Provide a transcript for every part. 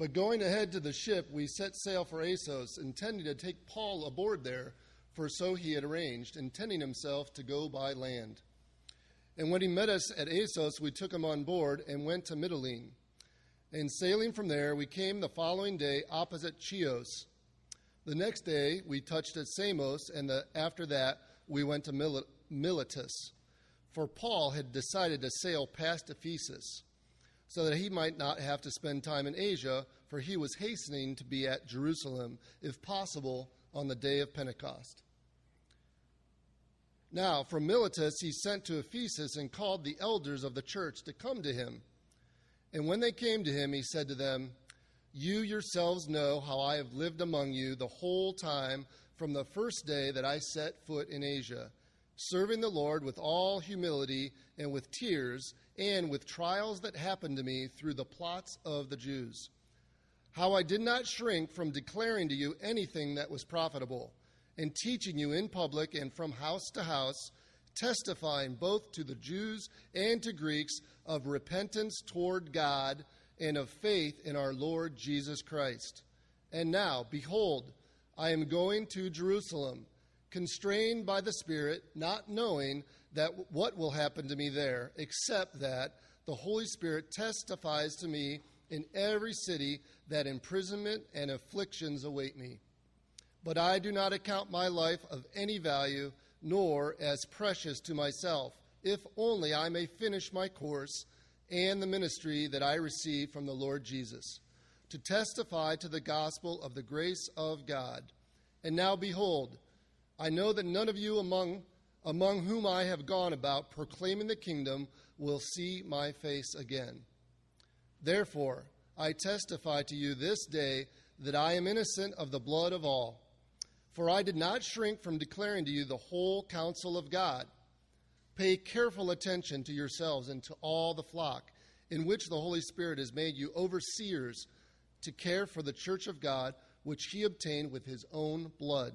But going ahead to the ship, we set sail for Assos, intending to take Paul aboard there, for so he had arranged, intending himself to go by land. And when he met us at Assos, we took him on board and went to Mytilene. And sailing from there, we came the following day opposite Chios. The next day, we touched at Samos, and the, after that, we went to Mil- Miletus. For Paul had decided to sail past Ephesus, so that he might not have to spend time in Asia, for he was hastening to be at Jerusalem, if possible, on the day of Pentecost. Now, from Miletus, he sent to Ephesus and called the elders of the church to come to him. And when they came to him, he said to them, You yourselves know how I have lived among you the whole time from the first day that I set foot in Asia, serving the Lord with all humility and with tears and with trials that happened to me through the plots of the Jews. How I did not shrink from declaring to you anything that was profitable, and teaching you in public and from house to house testifying both to the Jews and to Greeks of repentance toward God and of faith in our Lord Jesus Christ. And now, behold, I am going to Jerusalem, constrained by the Spirit, not knowing that what will happen to me there, except that the Holy Spirit testifies to me in every city that imprisonment and afflictions await me. But I do not account my life of any value nor as precious to myself, if only I may finish my course and the ministry that I received from the Lord Jesus, to testify to the gospel of the grace of God. And now behold, I know that none of you among among whom I have gone about proclaiming the kingdom will see my face again. Therefore, I testify to you this day that I am innocent of the blood of all. For I did not shrink from declaring to you the whole counsel of God. Pay careful attention to yourselves and to all the flock, in which the Holy Spirit has made you overseers to care for the church of God, which he obtained with his own blood.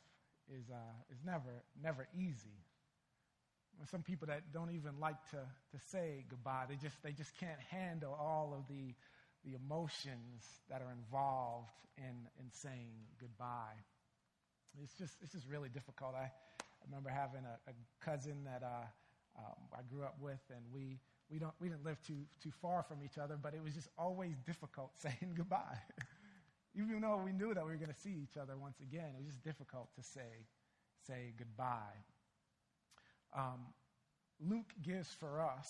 is, uh, is never, never easy. Some people that don't even like to, to say goodbye, they just, they just can't handle all of the the emotions that are involved in, in saying goodbye. It's just, it's just really difficult. I, I remember having a, a cousin that uh, um, I grew up with, and we, we, don't, we didn't live too, too far from each other, but it was just always difficult saying goodbye. Even though we knew that we were going to see each other once again, it was just difficult to say, say goodbye. Um, Luke gives for us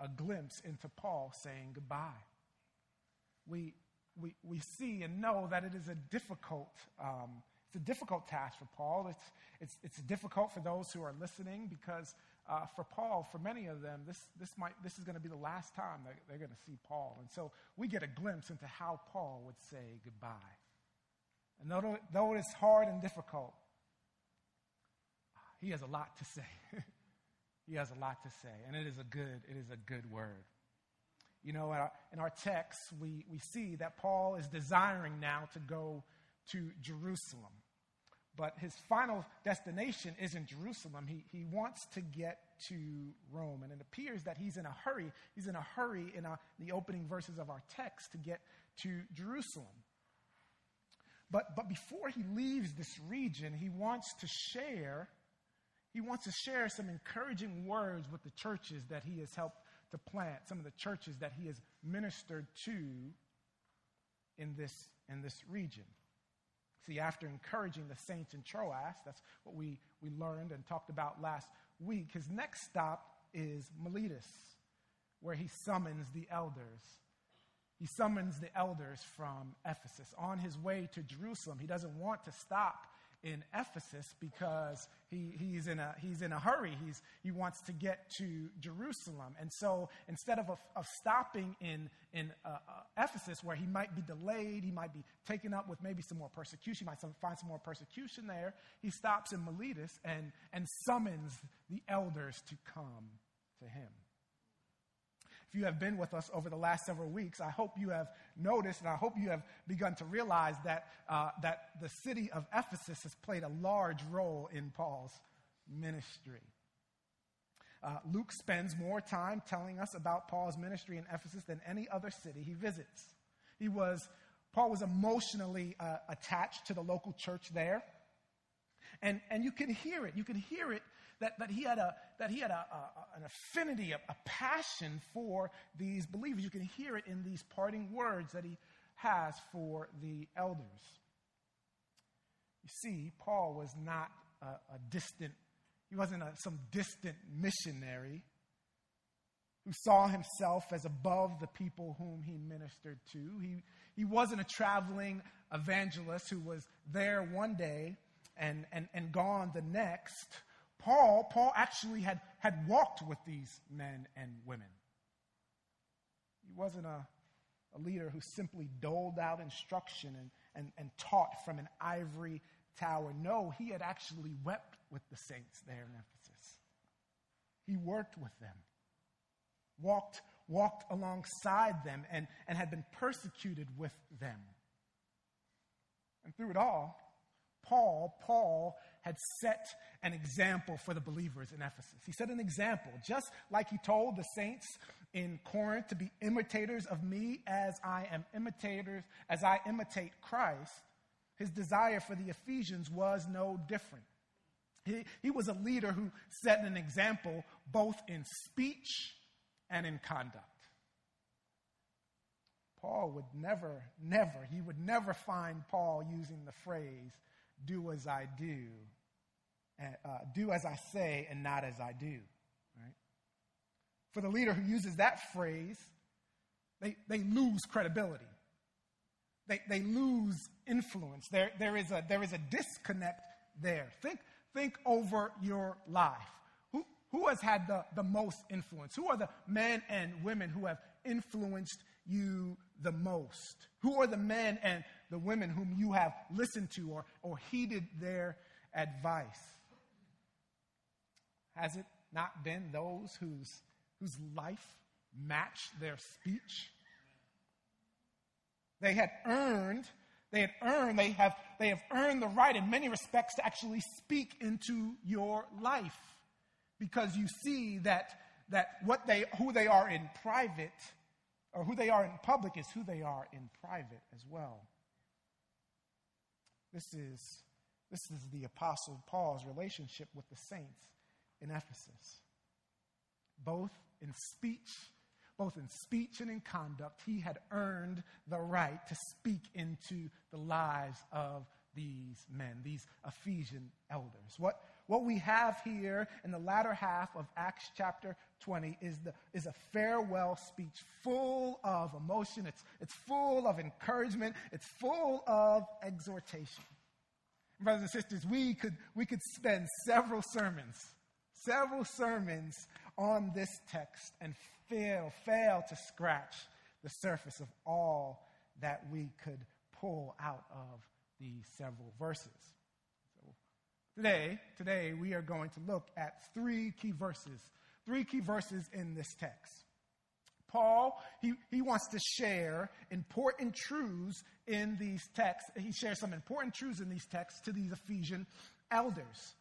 a glimpse into Paul saying goodbye we, we, we see and know that it is a difficult, um, it's a difficult task for Paul. It's, it's, it's difficult for those who are listening because uh, for Paul, for many of them, this, this, might, this is going to be the last time that they're going to see Paul. And so we get a glimpse into how Paul would say goodbye. And though, though it is hard and difficult, he has a lot to say. he has a lot to say, and it is a good, it is a good word. You know, in our, in our text, we, we see that Paul is desiring now to go to Jerusalem. But his final destination isn't Jerusalem. He, he wants to get to Rome. And it appears that he's in a hurry. He's in a hurry in our, the opening verses of our text to get to Jerusalem. But, but before he leaves this region, he wants to share, he wants to share some encouraging words with the churches that he has helped to plant, some of the churches that he has ministered to in this, in this region. See, after encouraging the saints in Troas, that's what we, we learned and talked about last week, his next stop is Miletus, where he summons the elders. He summons the elders from Ephesus. On his way to Jerusalem, he doesn't want to stop in Ephesus because he, he's, in a, he's in a hurry. He's, he wants to get to Jerusalem. And so instead of, of stopping in, in uh, uh, Ephesus, where he might be delayed, he might be taken up with maybe some more persecution, he might some, find some more persecution there, he stops in Miletus and, and summons the elders to come to him. If you have been with us over the last several weeks, I hope you have noticed and I hope you have begun to realize that, uh, that the city of Ephesus has played a large role in Paul's ministry. Uh, Luke spends more time telling us about Paul's ministry in Ephesus than any other city he visits. He was, Paul was emotionally uh, attached to the local church there. And, and you can hear it. You can hear it that, that he had, a, that he had a, a an affinity, a, a passion for these believers. You can hear it in these parting words that he has for the elders. You see, Paul was not a, a distant, he wasn't a, some distant missionary who saw himself as above the people whom he ministered to. He, he wasn't a traveling evangelist who was there one day and, and, and gone the next. Paul, Paul actually had, had walked with these men and women. He wasn't a, a leader who simply doled out instruction and, and, and taught from an ivory tower. No, he had actually wept with the saints there in Ephesus. He worked with them, walked, walked alongside them, and, and had been persecuted with them. And through it all, Paul, Paul had set an example for the believers in Ephesus. He set an example, just like he told the saints in Corinth to be imitators of me as I am imitators, as I imitate Christ. His desire for the Ephesians was no different. He, he was a leader who set an example both in speech and in conduct. Paul would never, never, he would never find Paul using the phrase, do as I do, uh, do as I say and not as I do. Right? For the leader who uses that phrase, they, they lose credibility. They, they lose influence. There, there, is a, there is a disconnect there. Think, think over your life. Who, who has had the, the most influence? Who are the men and women who have influenced you the most? Who are the men and the women whom you have listened to or, or heeded their advice? Has it not been those whose, whose life matched their speech? They had earned, they had earned, they have, they have earned the right in many respects to actually speak into your life because you see that, that what they, who they are in private or who they are in public is who they are in private as well. This is, this is the Apostle Paul's relationship with the saints in Ephesus. Both in speech, both in speech and in conduct, he had earned the right to speak into the lives of these men, these Ephesian elders. What, what we have here in the latter half of Acts chapter 20 is, the, is a farewell speech full of emotion, it's, it's full of encouragement, it's full of exhortation. Brothers and sisters, we could, we could spend several sermons several sermons on this text and fail, fail to scratch the surface of all that we could pull out of these several verses. So today, today we are going to look at three key verses, three key verses in this text. Paul, he, he wants to share important truths in these texts. He shares some important truths in these texts to these Ephesian elders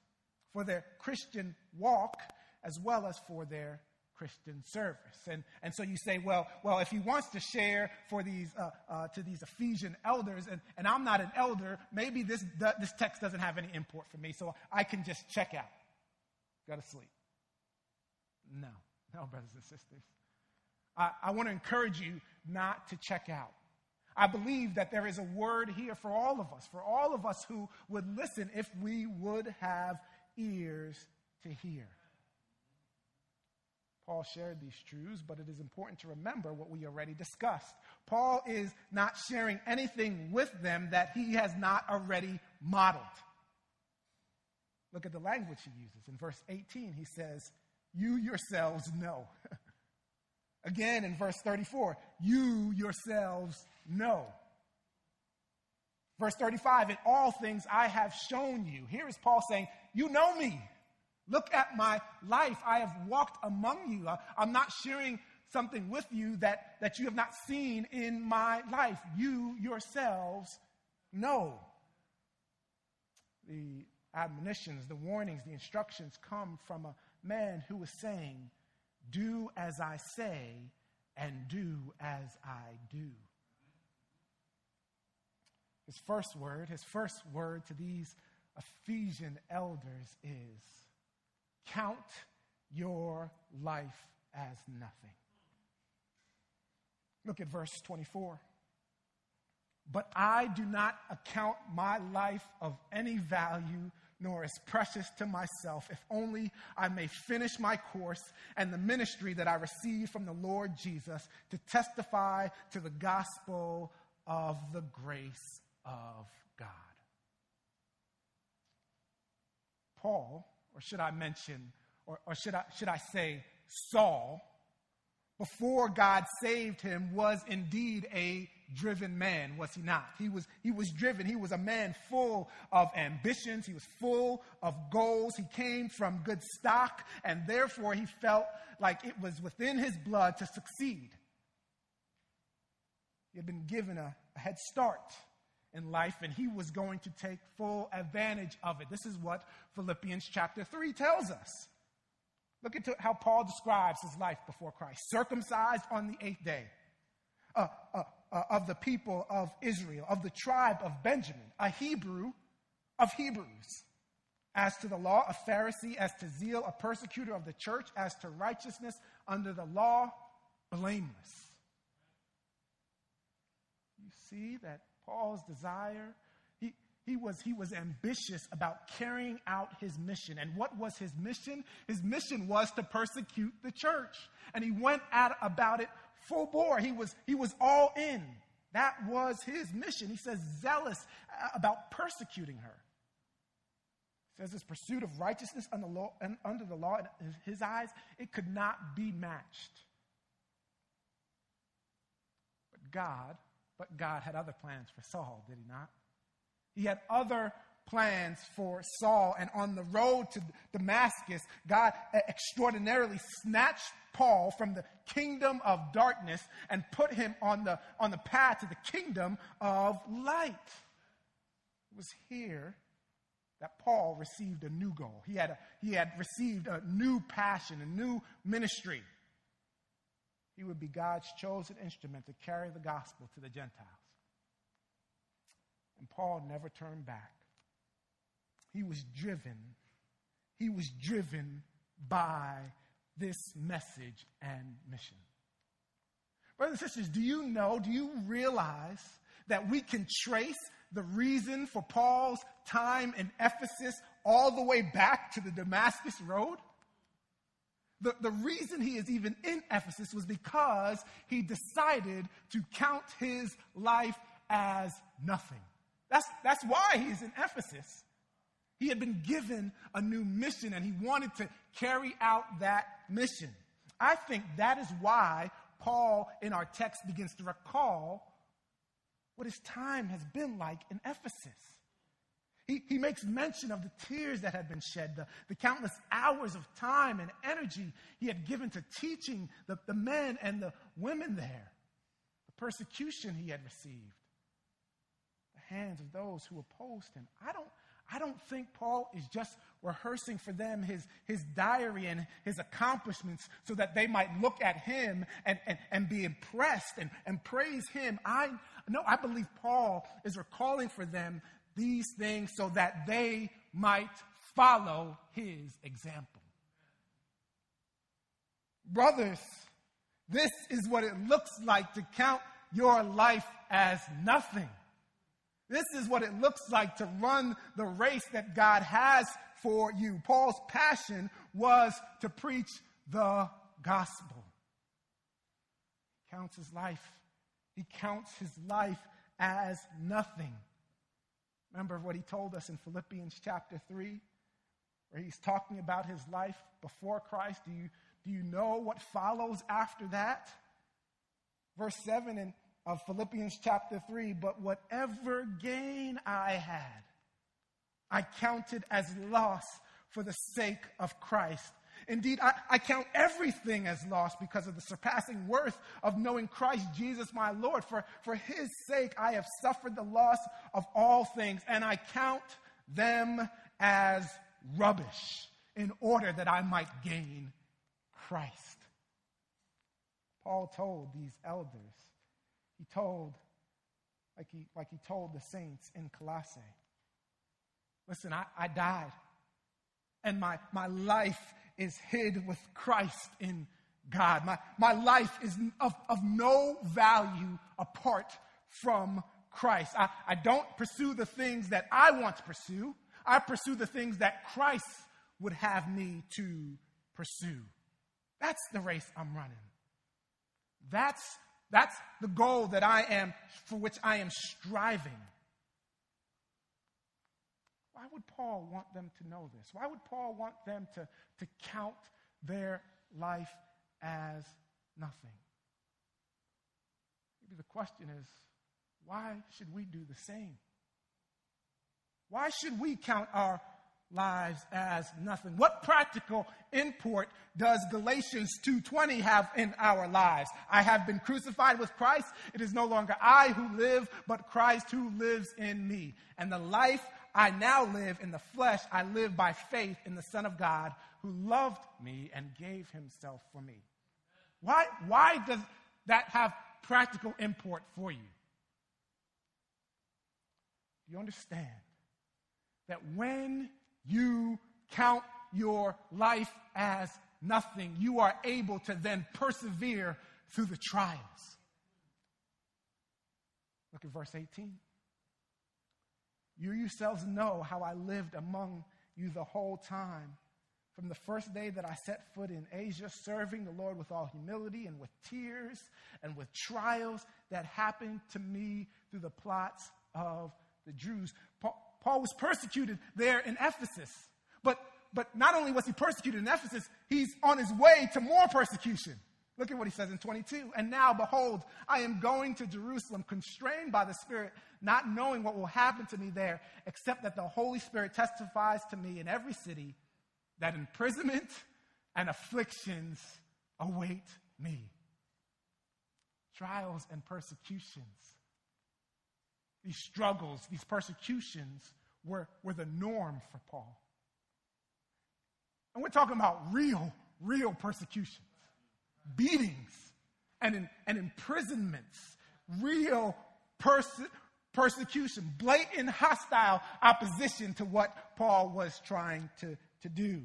for their Christian walk as well as for their Christian service. And, and so you say, well, well, if he wants to share for these, uh, uh, to these Ephesian elders, and, and I'm not an elder, maybe this, this text doesn't have any import for me, so I can just check out. Go to sleep. No, no, brothers and sisters. I, I want to encourage you not to check out. I believe that there is a word here for all of us, for all of us who would listen if we would have ears to hear. Paul shared these truths, but it is important to remember what we already discussed. Paul is not sharing anything with them that he has not already modeled. Look at the language he uses. In verse 18, he says, You yourselves know. Again, in verse 34, you yourselves know. Verse 35, in all things I have shown you. Here is Paul saying, You know me. Look at my life. I have walked among you. I'm not sharing something with you that, that you have not seen in my life. You yourselves know. The admonitions, the warnings, the instructions come from a man who was saying, Do as I say, and do as I do. His first word, his first word to these Ephesian elders is count your life as nothing. Look at verse 24. But I do not account my life of any value nor as precious to myself, if only I may finish my course and the ministry that I received from the Lord Jesus to testify to the gospel of the grace of God. Paul, or should I mention, or, or should, I, should I say, Saul, before God saved him, was indeed a driven man, was he not? He was, he was driven. He was a man full of ambitions. He was full of goals. He came from good stock, and therefore he felt like it was within his blood to succeed. He had been given a, a head start in life, and he was going to take full advantage of it. This is what Philippians chapter 3 tells us. Look at how Paul describes his life before Christ circumcised on the eighth day. Uh, uh, uh, of the people of Israel, of the tribe of Benjamin, a Hebrew of Hebrews. As to the law, a Pharisee, as to zeal, a persecutor of the church, as to righteousness under the law, blameless. You see that Paul's desire, he, he, was, he was ambitious about carrying out his mission. And what was his mission? His mission was to persecute the church. And he went at, about it full bore. He was, he was all in. That was his mission. He says, zealous uh, about persecuting her. He says, his pursuit of righteousness under the law, under the law in his eyes, it could not be matched. But God, but God had other plans for Saul, did he not? He had other plans for Saul. And on the road to Damascus, God extraordinarily snatched Paul from the kingdom of darkness and put him on the, on the path to the kingdom of light. It was here that Paul received a new goal. He had, a, he had received a new passion, a new ministry. He would be God's chosen instrument to carry the gospel to the Gentiles. And Paul never turned back he was driven. He was driven by this message and mission. Brothers and sisters, do you know, do you realize that we can trace the reason for Paul's time in Ephesus all the way back to the Damascus Road? The, the reason he is even in Ephesus was because he decided to count his life as nothing. That's, that's why he's in Ephesus. He had been given a new mission and he wanted to carry out that mission. I think that is why Paul in our text begins to recall what his time has been like in Ephesus. He, he makes mention of the tears that had been shed, the, the countless hours of time and energy he had given to teaching the, the men and the women there, the persecution he had received, the hands of those who opposed him. I don't, I don't think Paul is just rehearsing for them his, his diary and his accomplishments so that they might look at him and, and, and be impressed and, and praise him. I no, I believe Paul is recalling for them these things so that they might follow his example. Brothers, this is what it looks like to count your life as nothing. This is what it looks like to run the race that God has for you. Paul's passion was to preach the gospel. He counts his life. He counts his life as nothing. Remember what he told us in Philippians chapter 3, where he's talking about his life before Christ. Do you, do you know what follows after that? Verse 7 in of Philippians chapter 3 But whatever gain I had, I counted as loss for the sake of Christ. Indeed, I, I, count everything as loss because of the surpassing worth of knowing Christ Jesus my Lord. For, for his sake, I have suffered the loss of all things, and I count them as rubbish in order that I might gain Christ. Paul told these elders he told, like he, like he told the saints in Colossae. Listen, I, I died, and my, my life is hid with Christ in God. My, my life is of, of no value apart from Christ. I, I don't pursue the things that I want to pursue. I pursue the things that Christ would have me to pursue. That's the race I'm running. That's that's the goal that I am, for which I am striving. Why would Paul want them to know this? Why would Paul want them to, to count their life as nothing? Maybe the question is why should we do the same? Why should we count our lives as nothing. What practical import does Galatians 2:20 have in our lives? I have been crucified with Christ. It is no longer I who live, but Christ who lives in me. And the life I now live in the flesh, I live by faith in the Son of God who loved me and gave himself for me. Why, why does that have practical import for you? You understand that when you count your life as nothing. You are able to then persevere through the trials. Look at verse 18. You yourselves know how I lived among you the whole time, from the first day that I set foot in Asia, serving the Lord with all humility and with tears and with trials that happened to me through the plots of the Jews. Paul, Paul was persecuted there in Ephesus. But, but not only was he persecuted in Ephesus, he's on his way to more persecution. Look at what he says in 22. And now, behold, I am going to Jerusalem, constrained by the Spirit, not knowing what will happen to me there, except that the Holy Spirit testifies to me in every city that imprisonment and afflictions await me. Trials and persecutions these struggles, these persecutions were, were the norm for Paul. And we're talking about real, real persecutions, beatings, and, in, and imprisonments, real perse- persecution, blatant hostile opposition to what Paul was trying to, to do.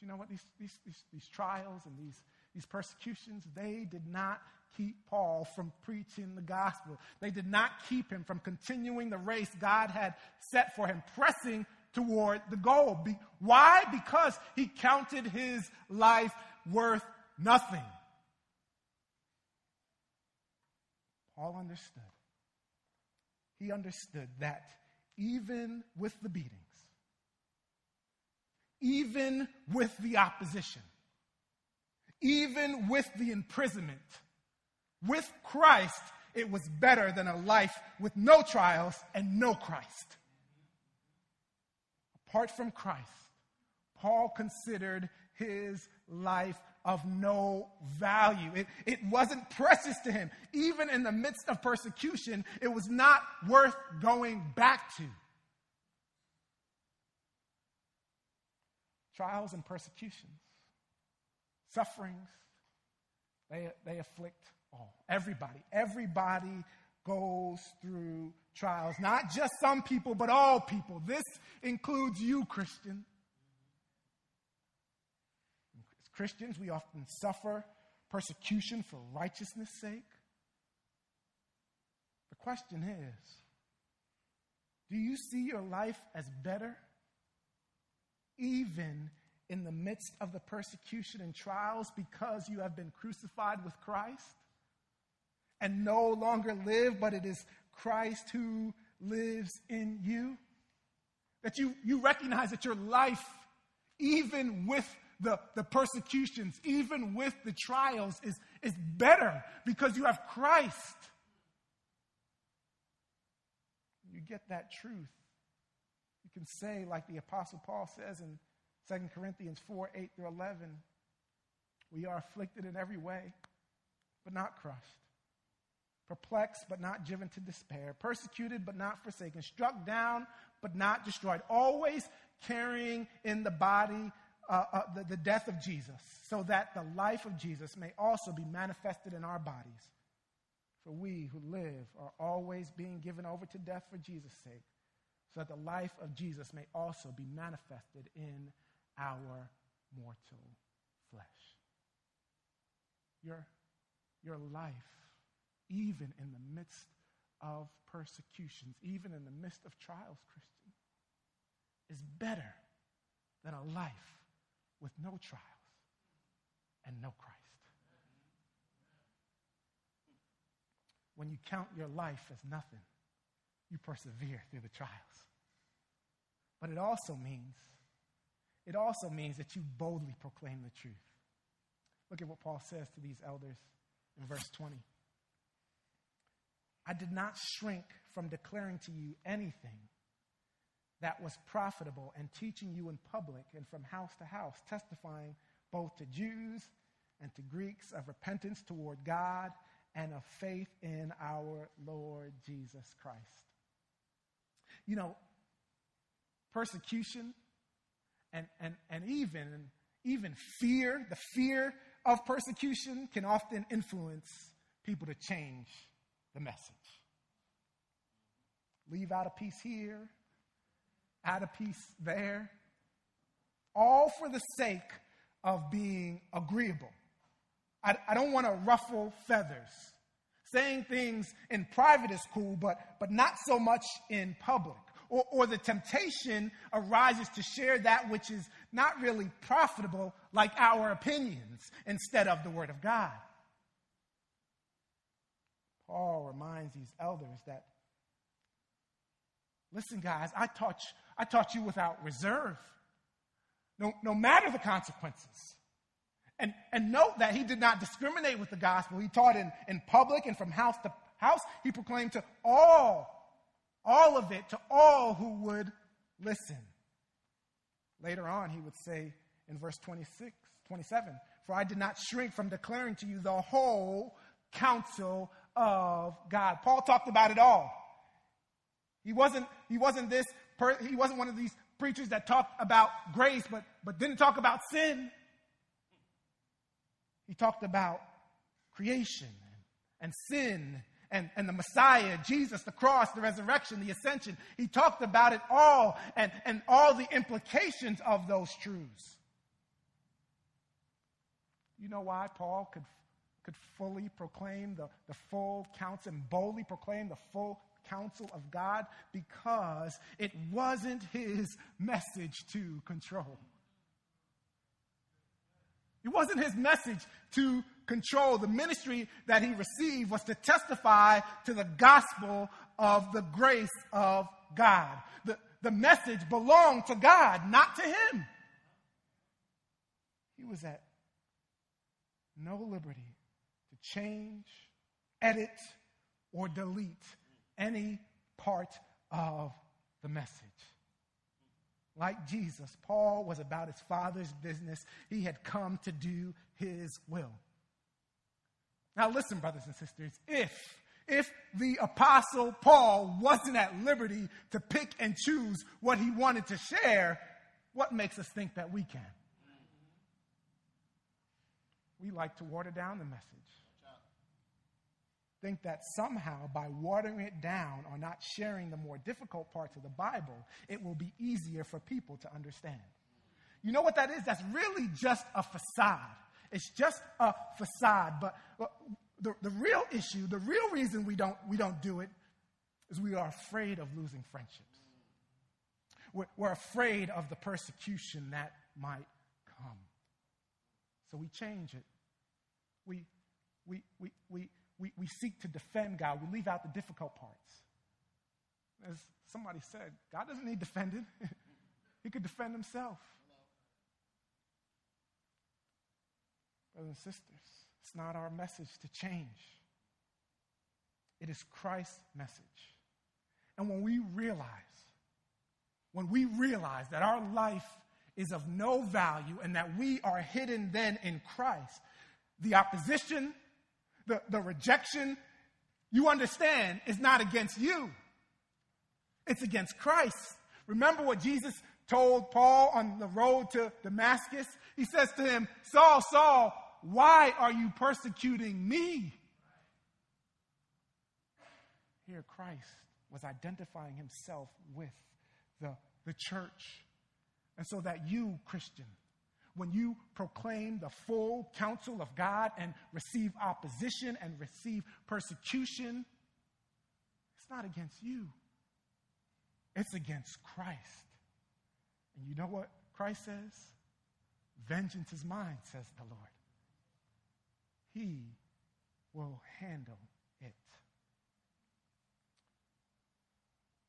You know what? These, these, these, these trials and these, these persecutions, they did not keep Paul from preaching the gospel. They did not keep him from continuing the race God had set for him, pressing toward the goal. Be- why? Because he counted his life worth nothing. Paul understood. He understood that even with the beatings, even with the opposition, even with the imprisonment, with Christ, it was better than a life with no trials and no Christ. Apart from Christ, Paul considered his life of no value. It, it wasn't precious to him. Even in the midst of persecution, it was not worth going back to. Trials and persecutions, sufferings, they, they afflict all. Everybody. Everybody goes through trials. Not just some people, but all people. This includes you, Christian. As Christians, we often suffer persecution for righteousness' sake. The question is do you see your life as better, even in the midst of the persecution and trials because you have been crucified with Christ and no longer live, but it is Christ who lives in you? That you, you recognize that your life, even with the, the persecutions, even with the trials, is, is better because you have Christ. You get that truth. You can say, like the Apostle Paul says in 2 Corinthians 4 8 through 11. We are afflicted in every way, but not crushed. Perplexed, but not driven to despair. Persecuted, but not forsaken. Struck down, but not destroyed. Always carrying in the body uh, uh, the, the death of Jesus, so that the life of Jesus may also be manifested in our bodies. For we who live are always being given over to death for Jesus' sake, so that the life of Jesus may also be manifested in our mortal flesh. Your, your life, even in the midst of persecutions, even in the midst of trials, Christian, is better than a life with no trials and no Christ. When you count your life as nothing, you persevere through the trials. But it also means it also means that you boldly proclaim the truth. Look at what Paul says to these elders in verse 20. I did not shrink from declaring to you anything that was profitable and teaching you in public and from house to house, testifying both to Jews and to Greeks of repentance toward God and of faith in our Lord Jesus Christ. You know, persecution and, and, and even, even fear, the fear of persecution can often influence people to change the message. Leave out a piece here, add a piece there, all for the sake of being agreeable. I, I don't want to ruffle feathers. Saying things in private is cool, but, but not so much in public or, or the temptation arises to share that which is not really profitable, like our opinions, instead of the Word of God. Paul reminds these elders that, listen, guys, I taught, you, I taught you without reserve, no, no matter the consequences. And, and note that he did not discriminate with the gospel. He taught in, in public and from house to house. He proclaimed to all all of it to all who would listen. Later on, he would say in verse 26, 27, For I did not shrink from declaring to you the whole counsel of God. Paul talked about it all. He wasn't, he wasn't this, per, he wasn't one of these preachers that talked about grace, but, but didn't talk about sin. He talked about creation and sin and, and the Messiah, Jesus, the cross, the resurrection, the ascension. He talked about it all and, and all the implications of those truths. You know why Paul could, could fully proclaim the, the full counsel and boldly proclaim the full counsel of God? Because it wasn't his message to control. It wasn't his message to control. The ministry that he received was to testify to the gospel of the grace of God. The, the message belonged to God, not to him. He was at no liberty change, edit, or delete any part of the message. Like Jesus, Paul was about his father's business. He had come to do his will. Now, listen, brothers and sisters, if if the apostle Paul wasn't at liberty to pick and choose what he wanted to share, what makes us think that we can? We like to water down the message. Think that somehow by watering it down or not sharing the more difficult parts of the Bible, it will be easier for people to understand. You know what that is? That's really just a facade. It's just a facade. But the, the real issue, the real reason we don't, we don't do it is we are afraid of losing friendships. We're, we're afraid of the persecution that might come. So we change it. We, we, we, we, we, we seek to defend God. We leave out the difficult parts. As somebody said, God doesn't need defending, He could defend Himself. Brothers and sisters, it's not our message to change, it is Christ's message. And when we realize, when we realize that our life is of no value and that we are hidden then in Christ, the opposition, the, the rejection, you understand, is not against you. It's against Christ. Remember what Jesus told Paul on the road to Damascus? He says to him, Saul, Saul, why are you persecuting me? Here, Christ was identifying himself with the, the church. And so that you, Christian, when you proclaim the full counsel of God and receive opposition and receive persecution, it's not against you, it's against Christ. And you know what Christ says? Vengeance is mine, says the Lord. He will handle it.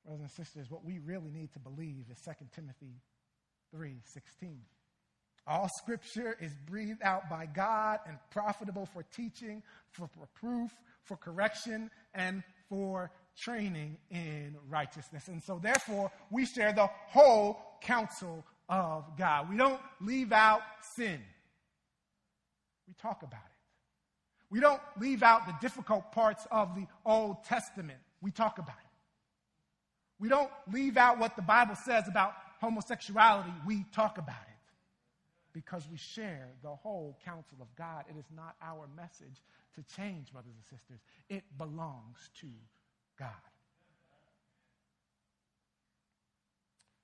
Brothers and sisters, what we really need to believe is 2 Timothy 3:16. All scripture is breathed out by God and profitable for teaching, for reproof, for correction, and for training in righteousness. And so, therefore, we share the whole counsel of God. We don't leave out sin, we talk about it. We don't leave out the difficult parts of the Old Testament. We talk about it. We don't leave out what the Bible says about homosexuality. We talk about it because we share the whole counsel of God. It is not our message to change, brothers and sisters, it belongs to God.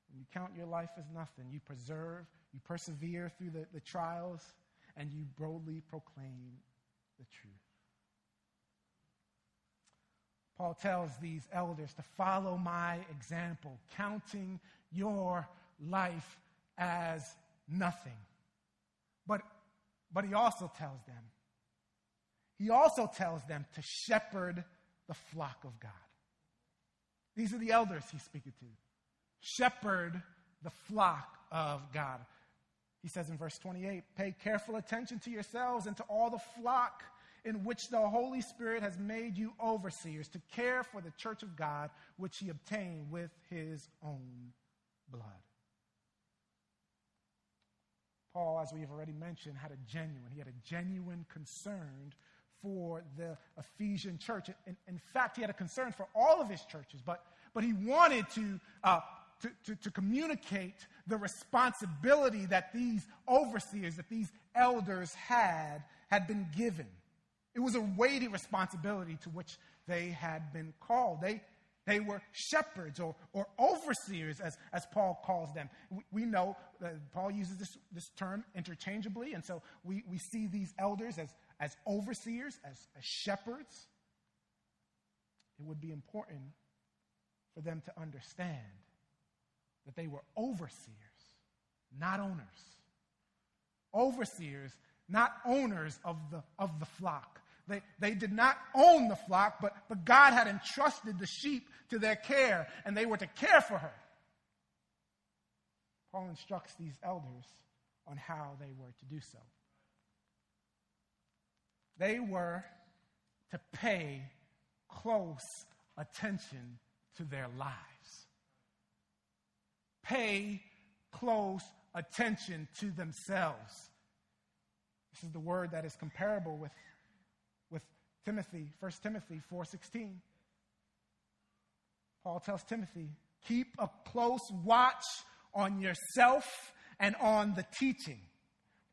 When you count your life as nothing, you preserve, you persevere through the, the trials, and you boldly proclaim the truth. Paul tells these elders to follow my example, counting your life as nothing. But, but he also tells them, he also tells them to shepherd the flock of God. These are the elders he's speaking to. Shepherd the flock of God. He says in verse 28 Pay careful attention to yourselves and to all the flock in which the Holy Spirit has made you overseers to care for the church of God, which he obtained with his own blood. Paul, as we've already mentioned, had a genuine, he had a genuine concern for the Ephesian church. In, in fact, he had a concern for all of his churches, but, but he wanted to uh, to, to, to communicate the responsibility that these overseers, that these elders had, had been given. It was a weighty responsibility to which they had been called. They, they were shepherds or, or overseers, as, as Paul calls them. We, we know that Paul uses this, this term interchangeably, and so we, we see these elders as, as overseers, as, as shepherds. It would be important for them to understand that they were overseers, not owners. Overseers, not owners of the, of the flock. They, they did not own the flock, but, but God had entrusted the sheep to their care, and they were to care for her. Paul instructs these elders on how they were to do so. They were to pay close attention to their lives. Pay close attention to themselves. This is the word that is comparable with, with Timothy, 1 Timothy 4:16. Paul tells Timothy, keep a close watch on yourself and on the teaching.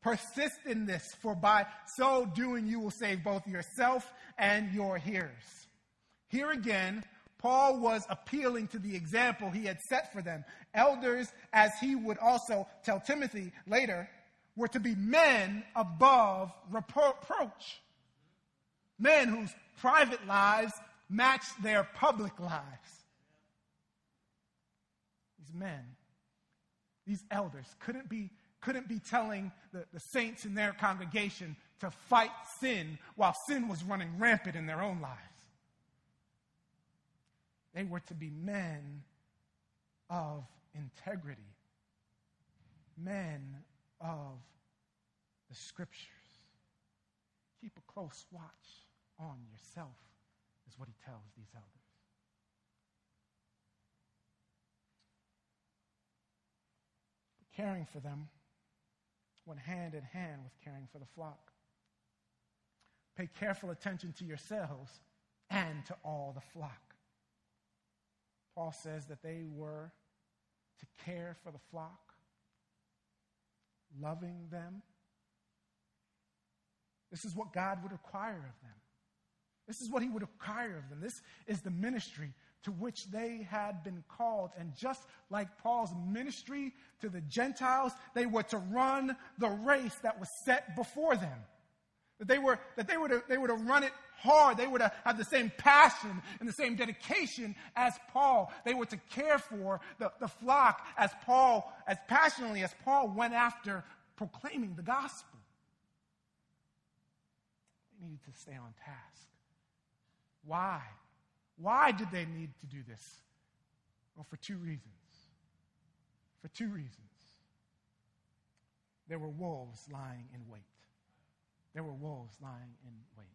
Persist in this, for by so doing you will save both yourself and your hearers. Here again, Paul was appealing to the example he had set for them. Elders, as he would also tell Timothy later, were to be men above reproach. Men whose private lives matched their public lives. Men, these elders, couldn't be, couldn't be telling the, the saints in their congregation to fight sin while sin was running rampant in their own lives. They were to be men of integrity, men of the scriptures. Keep a close watch on yourself, is what he tells these elders. But caring for them went hand in hand with caring for the flock. Pay careful attention to yourselves and to all the flock. Paul says that they were to care for the flock, loving them. This is what God would require of them. This is what he would require of them. This is the ministry to which they had been called. And just like Paul's ministry to the Gentiles, they were to run the race that was set before them. That they were, that they were to, they were to run it hard. They were to have the same passion and the same dedication as Paul. They were to care for the, the flock as Paul, as passionately as Paul went after proclaiming the gospel. They needed to stay on task. Why? Why did they need to do this? Well, for two reasons. For two reasons. There were wolves lying in wait. There were wolves lying in wait.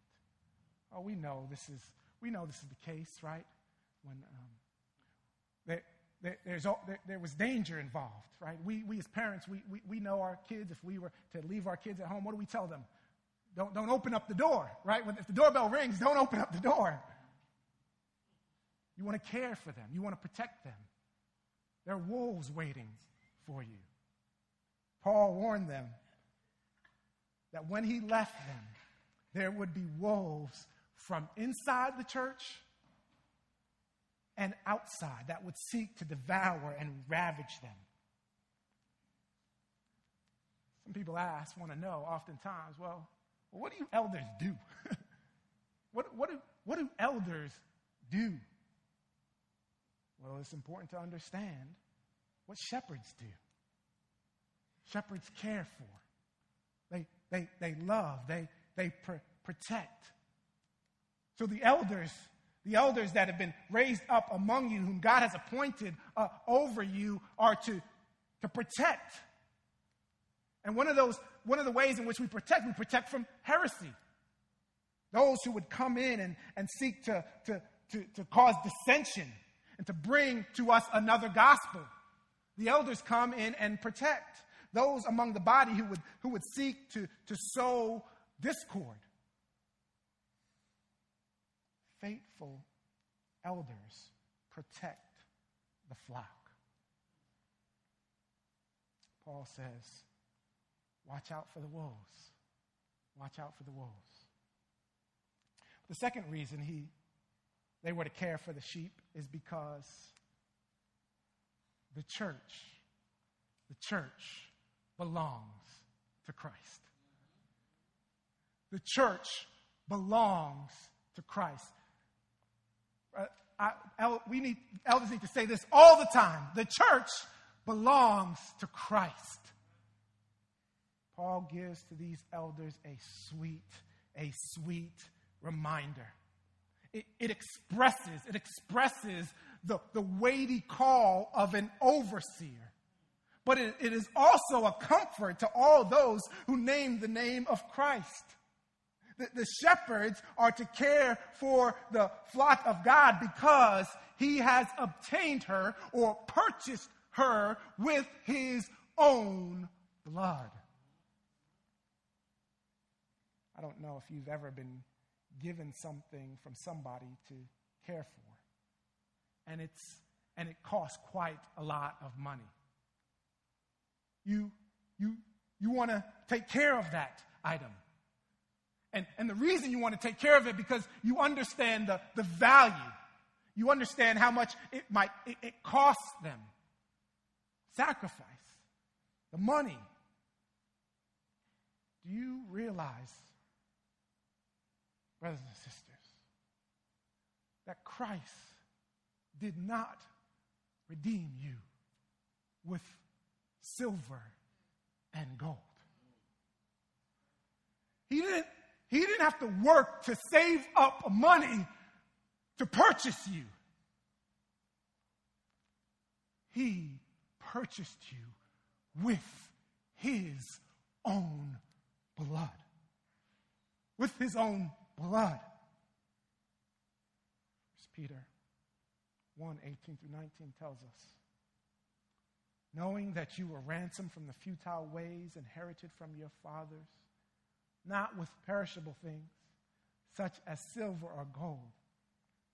Oh, we know this is we know this is the case, right? When um, there, there, there's, there, there, was danger involved, right? We, we as parents, we, we, we know our kids. If we were to leave our kids at home, what do we tell them? Don't, don't open up the door, right? If the doorbell rings, don't open up the door. You want to care for them, you want to protect them. There are wolves waiting for you. Paul warned them that when he left them, there would be wolves from inside the church and outside that would seek to devour and ravage them. Some people ask, want to know oftentimes, well, what do you elders do? what, what, do, what do elders do? Well, it's important to understand what shepherds do. Shepherds care for, they, they, they love, they, they pr- protect. So the elders, the elders that have been raised up among you, whom God has appointed uh, over you, are to, to protect. And one of those, one of the ways in which we protect, we protect from heresy. Those who would come in and, and seek to, to, to, to cause dissension and to bring to us another gospel. The elders come in and protect those among the body who would, who would seek to, to sow discord. Faithful elders protect the flock. Paul says, Watch out for the wolves. Watch out for the wolves. The second reason he they were to care for the sheep is because the church, the church belongs to Christ. The church belongs to Christ. Uh, I, we need, elders need to say this all the time. The church belongs to Christ. Paul gives to these elders a sweet, a sweet reminder it, it expresses, it expresses the, the weighty call of an overseer. But it, it is also a comfort to all those who name the name of Christ. The, the shepherds are to care for the flock of God because he has obtained her or purchased her with his own blood. I don't know if you've ever been given something from somebody to care for. And it's and it costs quite a lot of money. You you you want to take care of that item. And, and the reason you want to take care of it because you understand the, the value. You understand how much it might it, it costs them. Sacrifice, the money. Do you realize, brothers and sisters, that Christ did not redeem you with silver and gold? He didn't, he didn't have to work to save up money to purchase you. He purchased you with his own blood. With his own blood. Peter 1 18 through 19 tells us knowing that you were ransomed from the futile ways inherited from your fathers not with perishable things, such as silver or gold,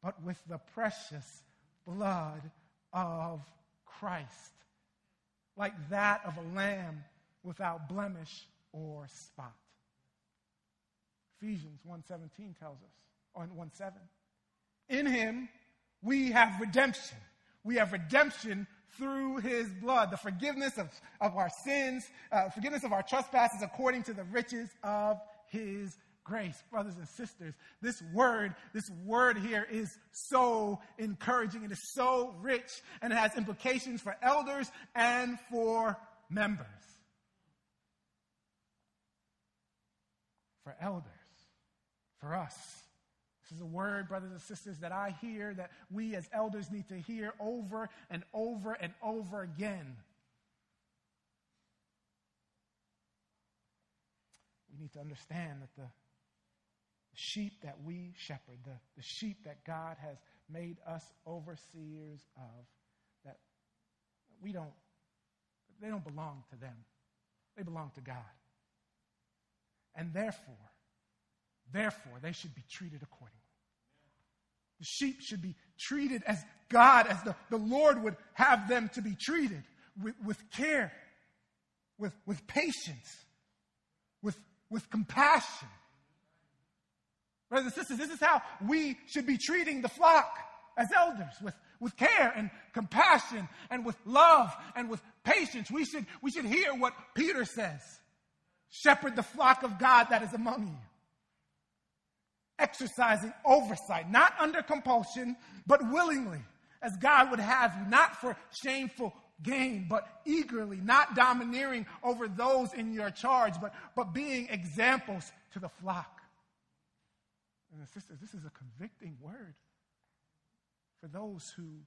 but with the precious blood of Christ, like that of a lamb without blemish or spot. Ephesians 1:17 tells us, on 1:7, in him we have redemption. We have redemption through his blood, the forgiveness of, of our sins, uh, forgiveness of our trespasses according to the riches of his grace. Brothers and sisters, this word, this word here is so encouraging. It is so rich and it has implications for elders and for members. For elders, for us, this is a word, brothers and sisters, that I hear that we as elders need to hear over and over and over again. We need to understand that the sheep that we shepherd, the, the sheep that God has made us overseers of, that we don't, they don't belong to them. They belong to God. And therefore, Therefore, they should be treated accordingly. The sheep should be treated as God, as the, the Lord would have them to be treated with, with care, with, with patience, with, with compassion. Brothers and sisters, this is how we should be treating the flock as elders with, with care and compassion and with love and with patience. We should, we should hear what Peter says shepherd the flock of God that is among you exercising oversight, not under compulsion, but willingly, as God would have you, not for shameful gain, but eagerly, not domineering over those in your charge, but, but being examples to the flock. And sisters, this is a convicting word for those who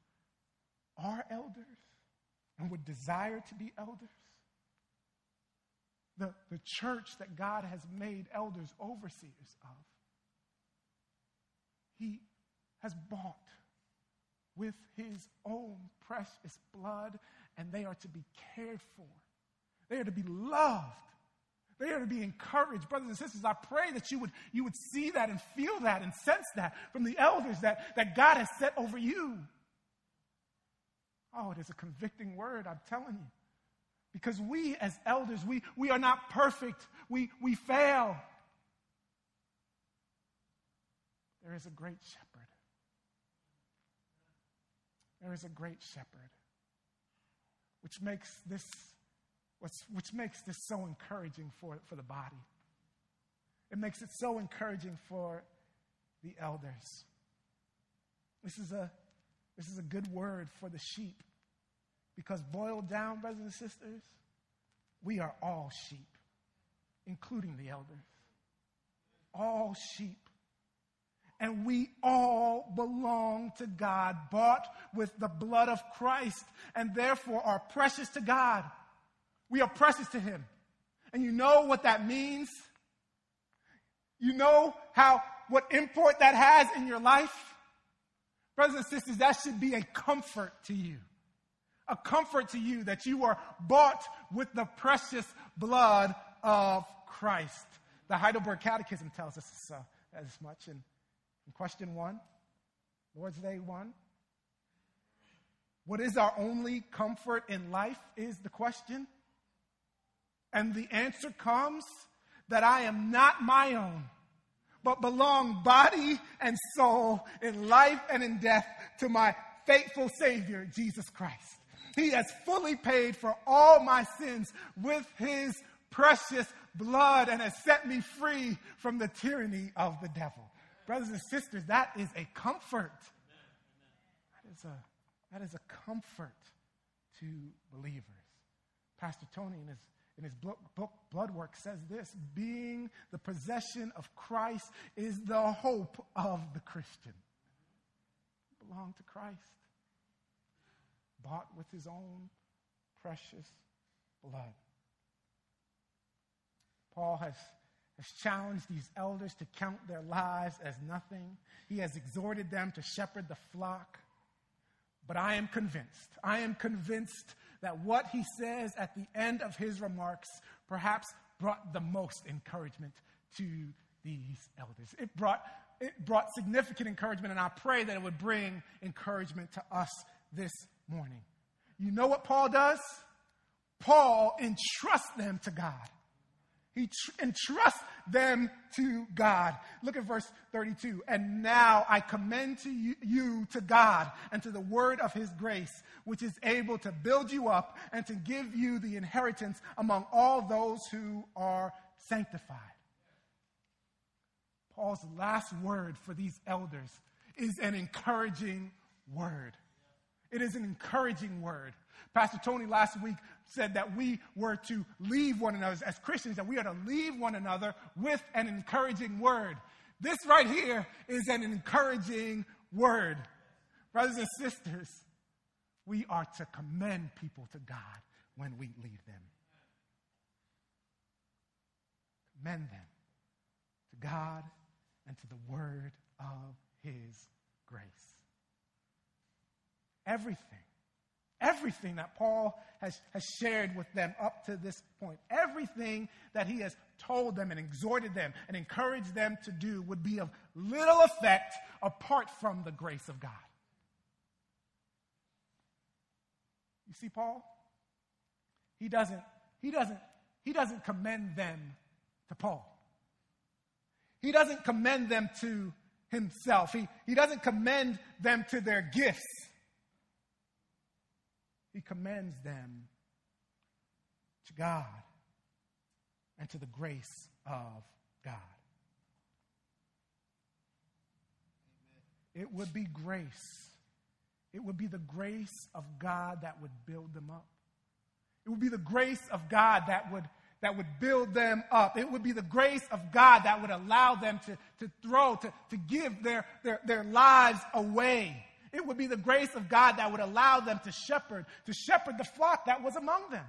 are elders and would desire to be elders. The, the church that God has made elders overseers of he has bought with his own precious blood, and they are to be cared for. They are to be loved. They are to be encouraged. Brothers and sisters, I pray that you would, you would see that and feel that and sense that from the elders that, that God has set over you. Oh, it is a convicting word, I'm telling you. Because we as elders, we, we are not perfect. We, we fail. There is a great shepherd. There is a great shepherd. Which makes this, which makes this so encouraging for, for the body. It makes it so encouraging for the elders. This is a, this is a good word for the sheep. Because boiled down, brothers and sisters, we are all sheep, including the elders. All sheep and we all belong to God, bought with the blood of Christ, and therefore are precious to God. We are precious to Him. And you know what that means? You know how, what import that has in your life? Brothers and sisters, that should be a comfort to you. A comfort to you that you are bought with the precious blood of Christ. The Heidelberg Catechism tells us as much in, in question one, Lord's Day one. What is our only comfort in life is the question. And the answer comes that I am not my own, but belong body and soul in life and in death to my faithful Savior, Jesus Christ. He has fully paid for all my sins with his precious blood and has set me free from the tyranny of the devil. Brothers and sisters, that is a comfort. That is a, that is a comfort to believers. Pastor Tony, in his in his book, book Bloodwork says this being the possession of Christ is the hope of the Christian. Belong to Christ, bought with his own precious blood. Paul has, has challenged these elders to count their lives as nothing. He has exhorted them to shepherd the flock. But I am convinced, I am convinced that what he says at the end of his remarks perhaps brought the most encouragement to these elders. It brought, it brought significant encouragement, and I pray that it would bring encouragement to us this morning. You know what Paul does? Paul entrusts them to God. He tr- entrusts them to God. Look at verse 32. And now I commend to you, you to God and to the word of his grace, which is able to build you up and to give you the inheritance among all those who are sanctified. Paul's last word for these elders is an encouraging word. It is an encouraging word. Pastor Tony last week said that we were to leave one another as Christians, that we are to leave one another with an encouraging word. This right here is an encouraging word. Brothers and sisters, we are to commend people to God when we leave them. Commend them to God and to the word of his grace. Everything Everything that Paul has, has shared with them up to this point, everything that he has told them and exhorted them and encouraged them to do would be of little effect apart from the grace of God. You see, Paul? He doesn't, he doesn't, he doesn't commend them to Paul. He doesn't commend them to himself. He, he doesn't commend them to their gifts. He commends them to God and to the grace of God. It would be grace. It would be the grace of God that would build them up. It would be the grace of God that would, that would build them up. It would be the grace of God that would allow them to, to throw, to, to give their, their, their lives away it would be the grace of God that would allow them to shepherd, to shepherd the flock that was among them.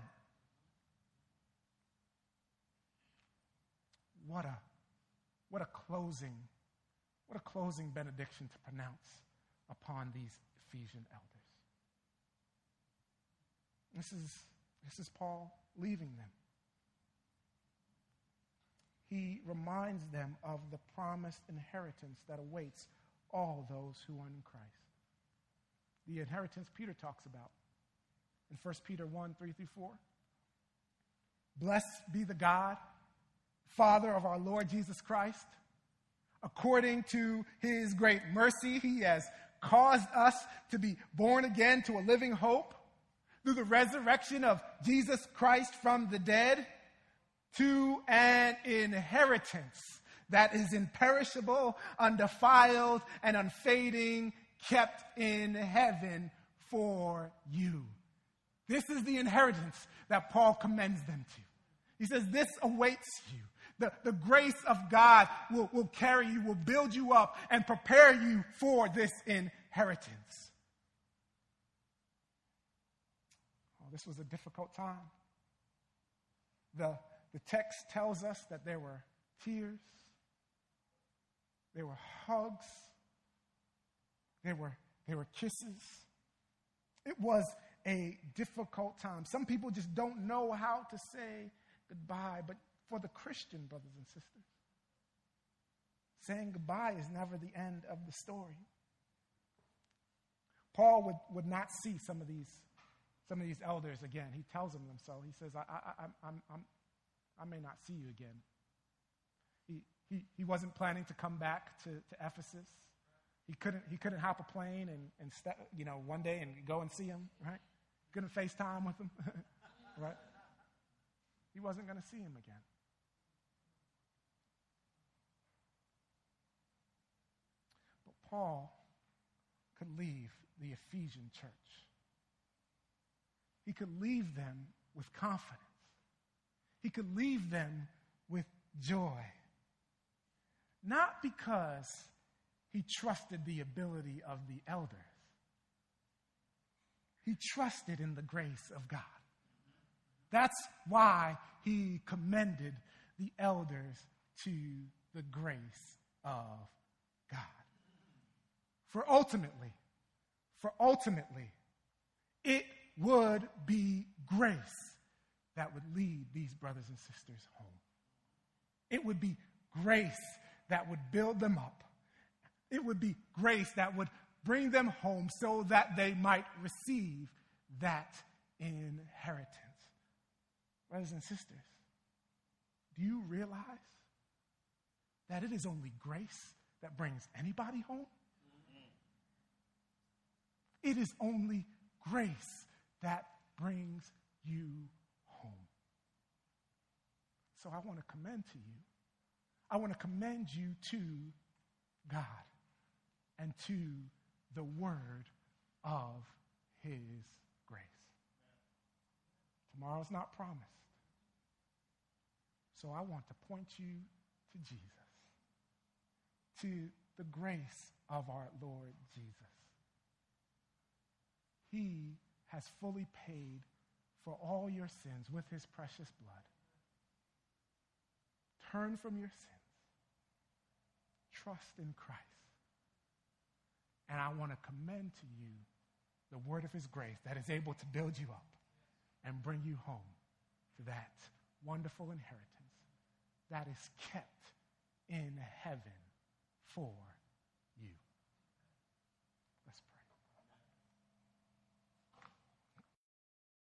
What a, what a closing, what a closing benediction to pronounce upon these Ephesian elders. This is, this is Paul leaving them. He reminds them of the promised inheritance that awaits all those who are in Christ the inheritance Peter talks about in 1 Peter 1 3 through 4. Blessed be the God, Father of our Lord Jesus Christ. According to his great mercy, he has caused us to be born again to a living hope through the resurrection of Jesus Christ from the dead to an inheritance that is imperishable, undefiled, and unfading, kept in heaven for you. This is the inheritance that Paul commends them to. He says, This awaits you. The, the grace of God will, will carry you, will build you up, and prepare you for this inheritance. Oh, this was a difficult time. The, the text tells us that there were tears, there were hugs, there were, there were kisses. It was a difficult time. Some people just don't know how to say goodbye, but for the Christian brothers and sisters, saying goodbye is never the end of the story. Paul would, would not see some of these some of these elders again. He tells them so. He says, I, I, I, I'm, I'm, I may not see you again. He, he, he wasn't planning to come back to, to Ephesus. He couldn't, he couldn't hop a plane and, and st- you know, one day and go and see him, right? Couldn't FaceTime with him, right? He wasn't going to see him again. But Paul could leave the Ephesian church. He could leave them with confidence. He could leave them with joy. Not because he trusted the ability of the elders, he trusted in the grace of God. That's why he commended the elders to the grace of God. For ultimately, for ultimately, it would be grace that would lead these brothers and sisters home. It would be grace that would build them up. It would be grace that would bring them home so that they might receive that inheritance. Brothers and sisters, do you realize that it is only grace that brings anybody home? It is only grace that brings you home. So I want to commend to you. I want to commend you to God and to the word of his grace. Tomorrow's not promised. So I want to point you to Jesus, to the grace of our Lord Jesus. He has fully paid for all your sins with his precious blood. Turn from your sins. Trust in Christ. And I want to commend to you the word of his grace that is able to build you up and bring you home to that wonderful inheritance that is kept in heaven for